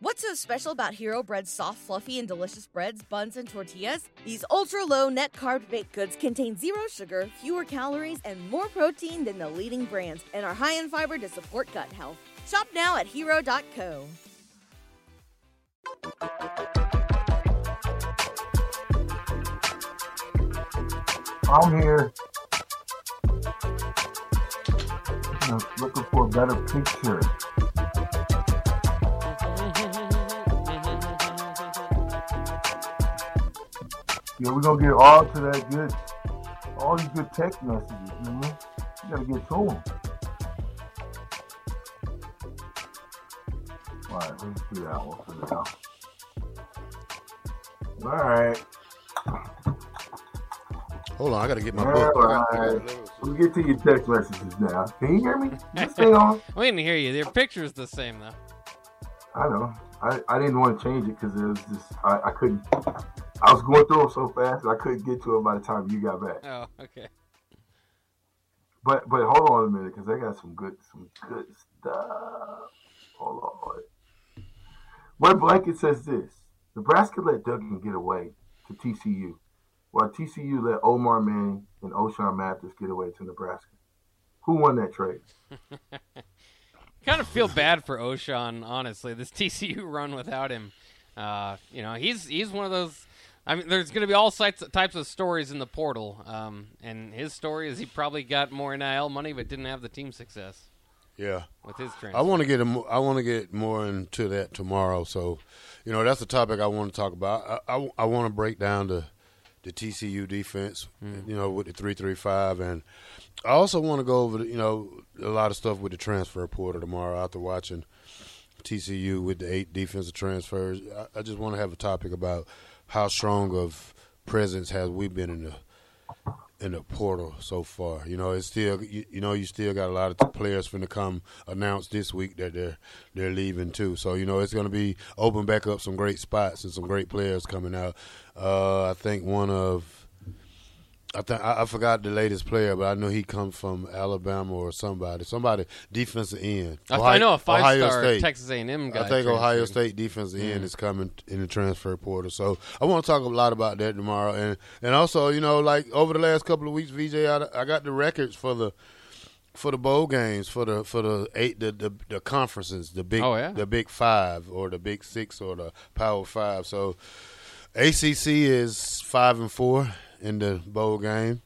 What's so special about Hero Bread's soft, fluffy, and delicious breads, buns, and tortillas? These ultra low net carb baked goods contain zero sugar, fewer calories, and more protein than the leading brands, and are high in fiber to support gut health. Shop now at hero.co. I'm here you know, looking for a better picture. Yeah, we're gonna get all to that good, all these good text messages, man. You gotta get to them. All right, let's do that one for now. All right. Hold on, I gotta get my All book. I got- I right. got- Let's get to your text messages now. Can you hear me? Just stay on. we didn't hear you. Your picture's the same though. I know. I, I didn't want to change it because it was just I, I couldn't. I was going through them so fast I couldn't get to them by the time you got back. Oh, okay. But but hold on a minute because I got some good some good stuff. Hold on. Wet blanket says this: Nebraska let Duggan get away to TCU, while TCU let Omar Manning and Ochaun Mathis get away to Nebraska. Who won that trade? Kind of feel bad for Ochaun, honestly. This TCU run without him. Uh, you know, he's he's one of those. I mean, there's going to be all sites, types of stories in the portal, um, and his story is he probably got more NIL money but didn't have the team success Yeah. with his transfer. I want to get a I want to get more into that tomorrow. So, you know, that's the topic I want to talk about. I, I, I want to break down the the TCU defense, you know, with the three three five, and I also want to go over the, you know a lot of stuff with the transfer portal tomorrow after watching TCU with the eight defensive transfers. I, I just want to have a topic about how strong of presence has we been in the in the portal so far. You know, it's still you, you know you still got a lot of players finna come announce this week that they're they're leaving too. So you know it's gonna be open back up some great spots and some great players coming out. Uh, I think one of I think I, I forgot the latest player, but I know he comes from Alabama or somebody. Somebody defensive end. I, I know a Ohio five-star State. Texas A&M guy. I think Ohio. State defensive end Mm. is coming in the transfer portal. So I want to talk a lot about that tomorrow, and and also you know like over the last couple of weeks, VJ, I, I got the records for the for the bowl games for the for the eight the the, the conferences, the big Oh, yeah. the big five or the big six or the power five. So ACC is five and four in the bowl game.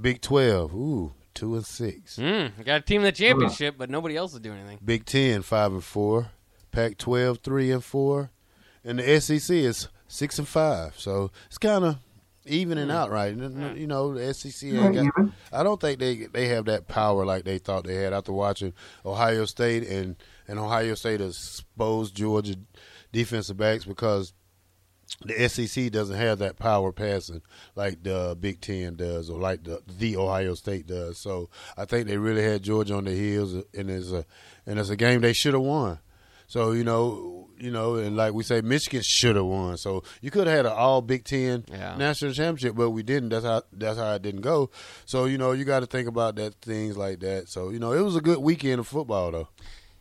Big Twelve, ooh, two and six. Mm, got a team in the championship, but nobody else is doing anything. Big Ten five and four, Pac 12 three and four, and the SEC is six and five. So it's kind of evening out, right? N- n- You know, the SEC ain't got. I don't think they they have that power like they thought they had after watching Ohio State and and Ohio State exposed Georgia defensive backs because the SEC doesn't have that power passing like the uh, Big Ten does, or like the the Ohio State does. So I think they really had Georgia on their heels, uh, and it's a and it's a game they should have won. So you know, you know, and like we say, Michigan should have won. So you could have had an All Big Ten Yeah. national championship, but we didn't. That's how that's how it didn't go. So you know, you got to think about that things like that. So you know, it was a good weekend of football though.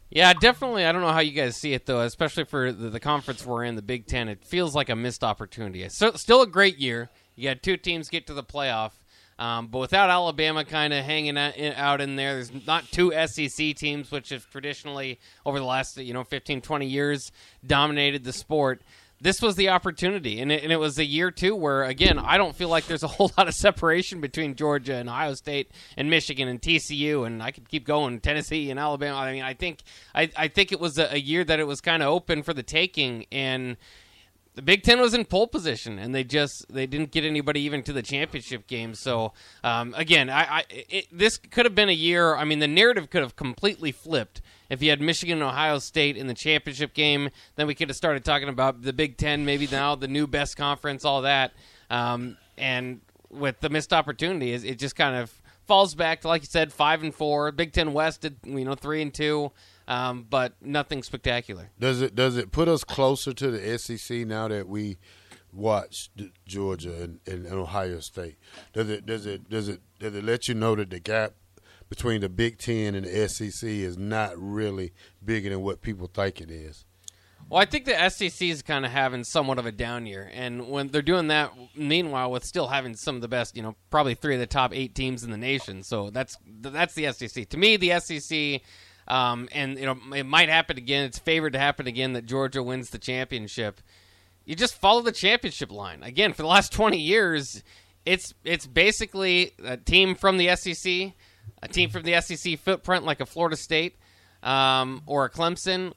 Yeah, definitely. I don't know how you guys see it though, especially for the, the conference we're in, the Big Ten. It feels like a missed opportunity. So, still a great year. You had two teams get to the playoff, um, but without Alabama kind of hanging out in, out in there, there's not two SEC teams, which have traditionally over the last you know 15, 20 years dominated the sport. This was the opportunity, and it, and it was a year too where again I don't feel like there's a whole lot of separation between Georgia and Ohio State and Michigan and TCU, and I could keep going Tennessee and Alabama. I mean, I think I, I think it was a, a year that it was kind of open for the taking, and the Big Ten was in pole position, and they just they didn't get anybody even to the championship game. So um, again, I, I it, this could have been a year. I mean, the narrative could have completely flipped if you had Michigan and Ohio State in the championship game. Then we could have started talking about the Big Ten, maybe now the new best conference, all that. Um, and with the missed opportunity, it just kind of falls back to like you said, five and four. Big Ten West, did, you know, three and two um, but nothing spectacular. Does it does it put us closer to the SEC now that we watch Georgia and, and, Ohio State? Does it does it does it does it let you know that the gap between the Big Ten and the SEC is not really bigger than what people think it is? Well, I think the SEC is kind of having somewhat of a down year, and when they're doing that, meanwhile, with still having some of the best, you know, probably three of the top eight teams in the nation. So that's that's the SEC. To me, the SEC um, and you know it might happen again. It's favored to happen again that Georgia wins the championship. You just follow the championship line again for the last twenty years. It's it's basically a team from the SEC, a team from the SEC footprint like a Florida State um, or a Clemson,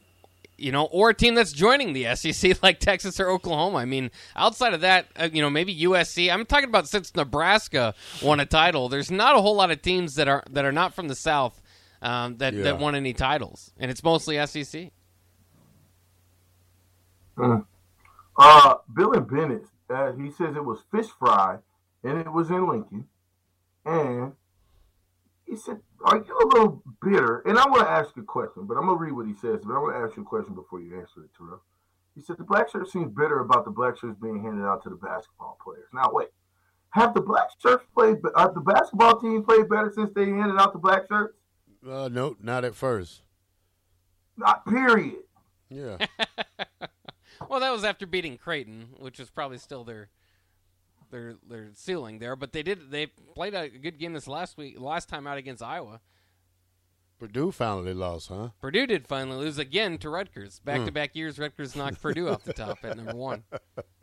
you know, or a team that's joining the SEC like Texas or Oklahoma. I mean, outside of that, uh, you know, maybe USC. I'm talking about since Nebraska won a title. There's not a whole lot of teams that are that are not from the South um, that yeah. that won any titles, and it's mostly SEC. Mm. Uh, Bill and Bennett, uh, he says it was fish fry, and it was in Lincoln, and he said, "Are you a little bitter?" And I want to ask you a question, but I'm gonna read what he says. But I want to ask you a question before you answer it, Terrell. He said the black shirt seems bitter about the black shirts being handed out to the basketball players. Now wait, have the black shirts played? Have the basketball team played better since they handed out the black shirts? Uh, no, not at first. Not period. Yeah. well, that was after beating Creighton, which was probably still their their their ceiling there. But they did they played a good game this last week, last time out against Iowa. Purdue finally lost, huh? Purdue did finally lose again to Rutgers. Back to back years, Rutgers knocked Purdue off the top at number one.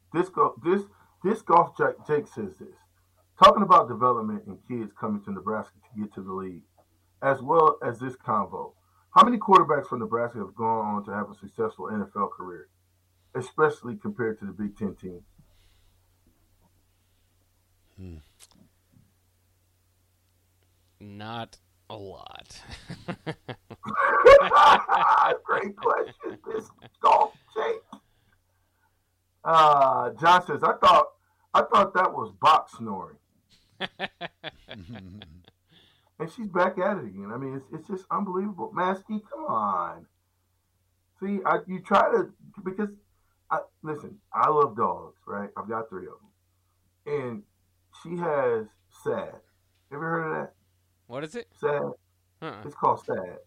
this go this this golf Jake, Jake says this. Talking about development and kids coming to Nebraska to get to the league, as well as this convo. How many quarterbacks from Nebraska have gone on to have a successful NFL career, especially compared to the Big Ten teams? Hmm. Not a lot. Great question, this golf Jake. Uh, John says, I thought I thought that was box snoring. and she's back at it again. I mean, it's, it's just unbelievable. Maskey, come on. See, I, you try to because I listen. I love dogs, right? I've got three of them, and she has sad. Ever heard of that? What is it? Sad. Uh-uh. It's called sad.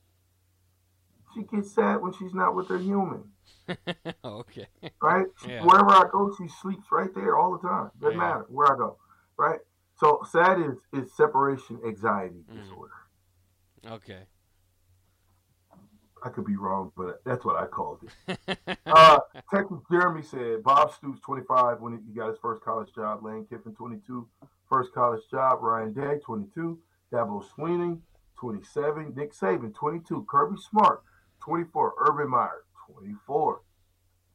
She gets sad when she's not with her human. okay. Right? Yeah. Wherever I go, she sleeps right there all the time. Doesn't yeah. matter where I go. Right? So SAD is, is separation anxiety mm. disorder. Okay. I could be wrong, but that's what I called it. uh, Texas Jeremy said Bob Stoops 25 when he got his first college job. Lane Kiffin 22, first college job. Ryan Day 22. Dabo Swinney 27. Nick Saban 22. Kirby Smart 24. Urban Meyer 24.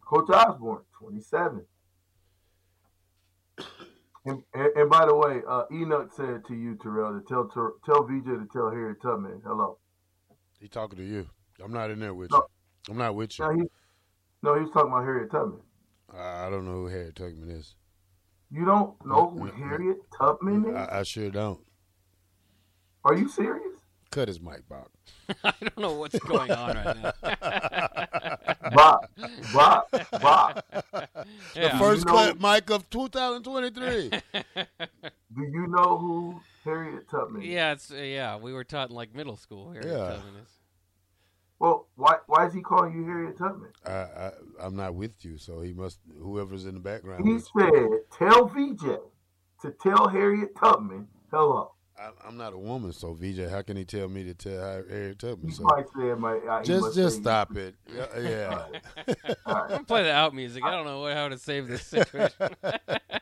Coach Osborne, 27. And, and, and, by the way, uh, Enoch said to you, Terrell, to tell tell VJ to tell Harry Tubman hello. He talking to you. I'm not in there with no. I'm not with you. No, he, no, he was talking about Harriet Tubman. I I don't know who Harriet Tubman is. You don't know who No, no, Harriet Tubman is? I, I sure don't. Are you serious? Cut his mic, Bob. I don't know what's going on right now. Bob, Bob, Bob. Yeah. First You know- cut mic of 2023. Do you know who Harriet Tubman is? Yeah, it's uh, yeah. We were taught in like middle school. Harriet Yeah. Tubman is. Well, why why is he calling you Harriet Tubman? I, I, I'm not with you, so he must. Whoever's in the background. He said, "Tell VJ to tell Harriet Tubman hello." I, I'm not a woman, so VJ, how can he tell me to tell Har- Harriet Tubman? He So might say, it might, uh, just just say- stop it. Yeah, yeah. All right. I'm play the out music. I don't know how to save this situation.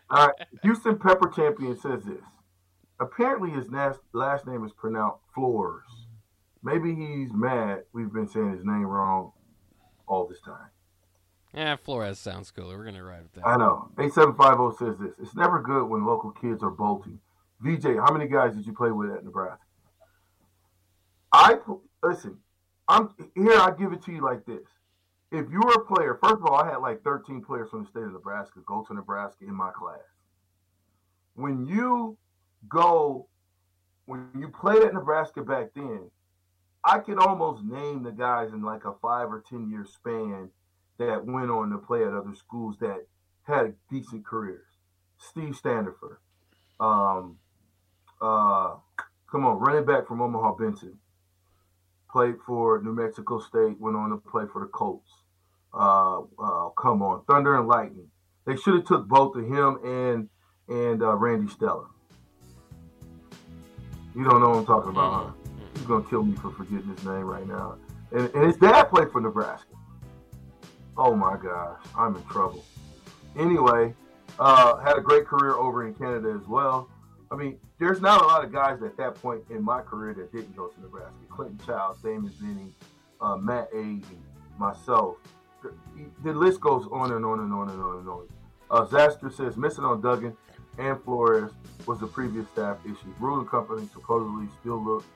All right. Houston Pepper Champion says this. Apparently, his last, last name is pronounced Flores. Maybe he's mad we've been saying his name wrong all this time. yeah, Flores sounds cooler. We're gonna ride with that. I that. know. 8750 says this. It's never good when local kids are bolting. VJ, how many guys did you play with at Nebraska? I listen. I'm here. I give it to you like this. If you were a player, first of all, I had like 13 players from the state of Nebraska go to Nebraska in my class. When you go, when you played at Nebraska back then, I could almost name the guys in like a five or 10 year span that went on to play at other schools that had decent careers. Steve Standifer, um, uh, come on, running back from Omaha Benson, played for New Mexico State, went on to play for the Colts. Uh, uh, come on, Thunder and Lightning. They should have took both of him and and uh, Randy Stella. You don't know what I'm talking about, huh? He's gonna kill me for forgetting his name right now. And, and his dad played for Nebraska. Oh my gosh, I'm in trouble. Anyway, uh, had a great career over in Canada as well. I mean, there's not a lot of guys at that point in my career that didn't go to Nebraska. Clinton Childs, Damon Benning, uh, Matt Age, myself. The, list goes on and on and on and on and on. Uh, Zaster says missing on Duggan and Flores was the previous staff issue. Ruling company supposedly still looked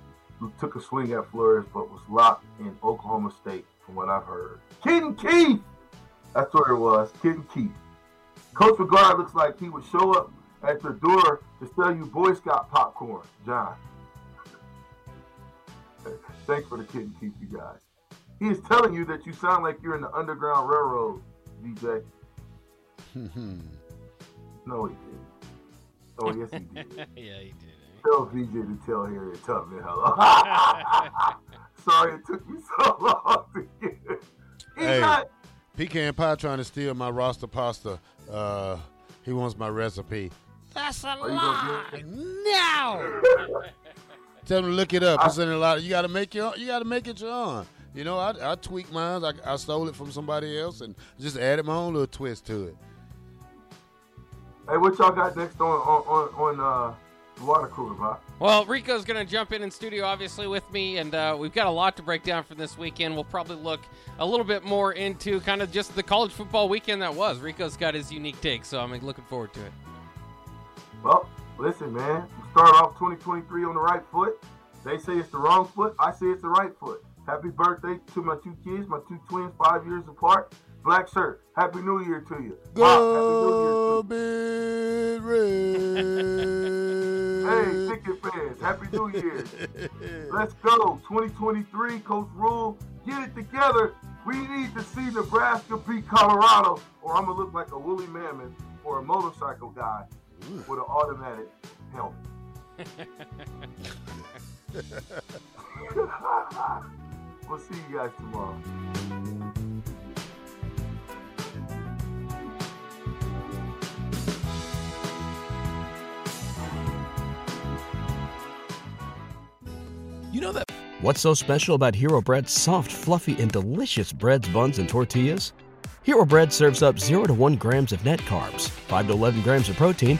took a swing at Flores but was locked in Oklahoma State, from what I've heard. Keaton Keith! That's what it was. Keaton Keith. Coach McGuire looks like he would show up at the door to sell you Boy Scout popcorn. John. Thanks for the Keaton Keith, you guys. He is telling you that you sound like you're in the Underground Railroad, DJ. No, he didn't. Oh, yes, he did. yeah, he did. Tell VJ to tell Harriet Tubman hello. Sorry it took me so long to get it. He's Hey. not. Pecan Pie trying to steal my roster pasta. Uh, he wants my recipe. That's a Are you gonna lie. No. Tell him to look it up. It's in a lot. You got to make your. You got to make it your own. You know, I, I tweaked mine. I, I stole it from somebody else and just added my own little twist to it. Hey, what y'all got next on on on, on uh, the water cooler, Bob? Well, Rico's going to jump in in studio, obviously, with me, and uh, we've got a lot to break down from this weekend. We'll probably look a little bit more into kind of just the college football weekend that was. Rico's got his unique take, so I'm looking forward to it. Well, listen, man. We start off 2023 on the right foot. They say it's the wrong foot. I say it's the right foot. Happy birthday to my two kids, my two twins, five years apart. Black shirt. Happy New Year to you. Bob, happy New Year to Go Red. Hey, ticket fans, Happy New Year. Let's go. 2023, Coach Rhule, get it together. We need to see Nebraska beat Colorado, or I'm going to look like a woolly mammoth or a motorcycle guy with an automatic helmet. we'll see you guys tomorrow. You know that What's so special about Hero Bread's soft, fluffy, and delicious breads, buns, and tortillas? Hero Bread serves up 0 to 1 grams of net carbs, 5 to 11 grams of protein,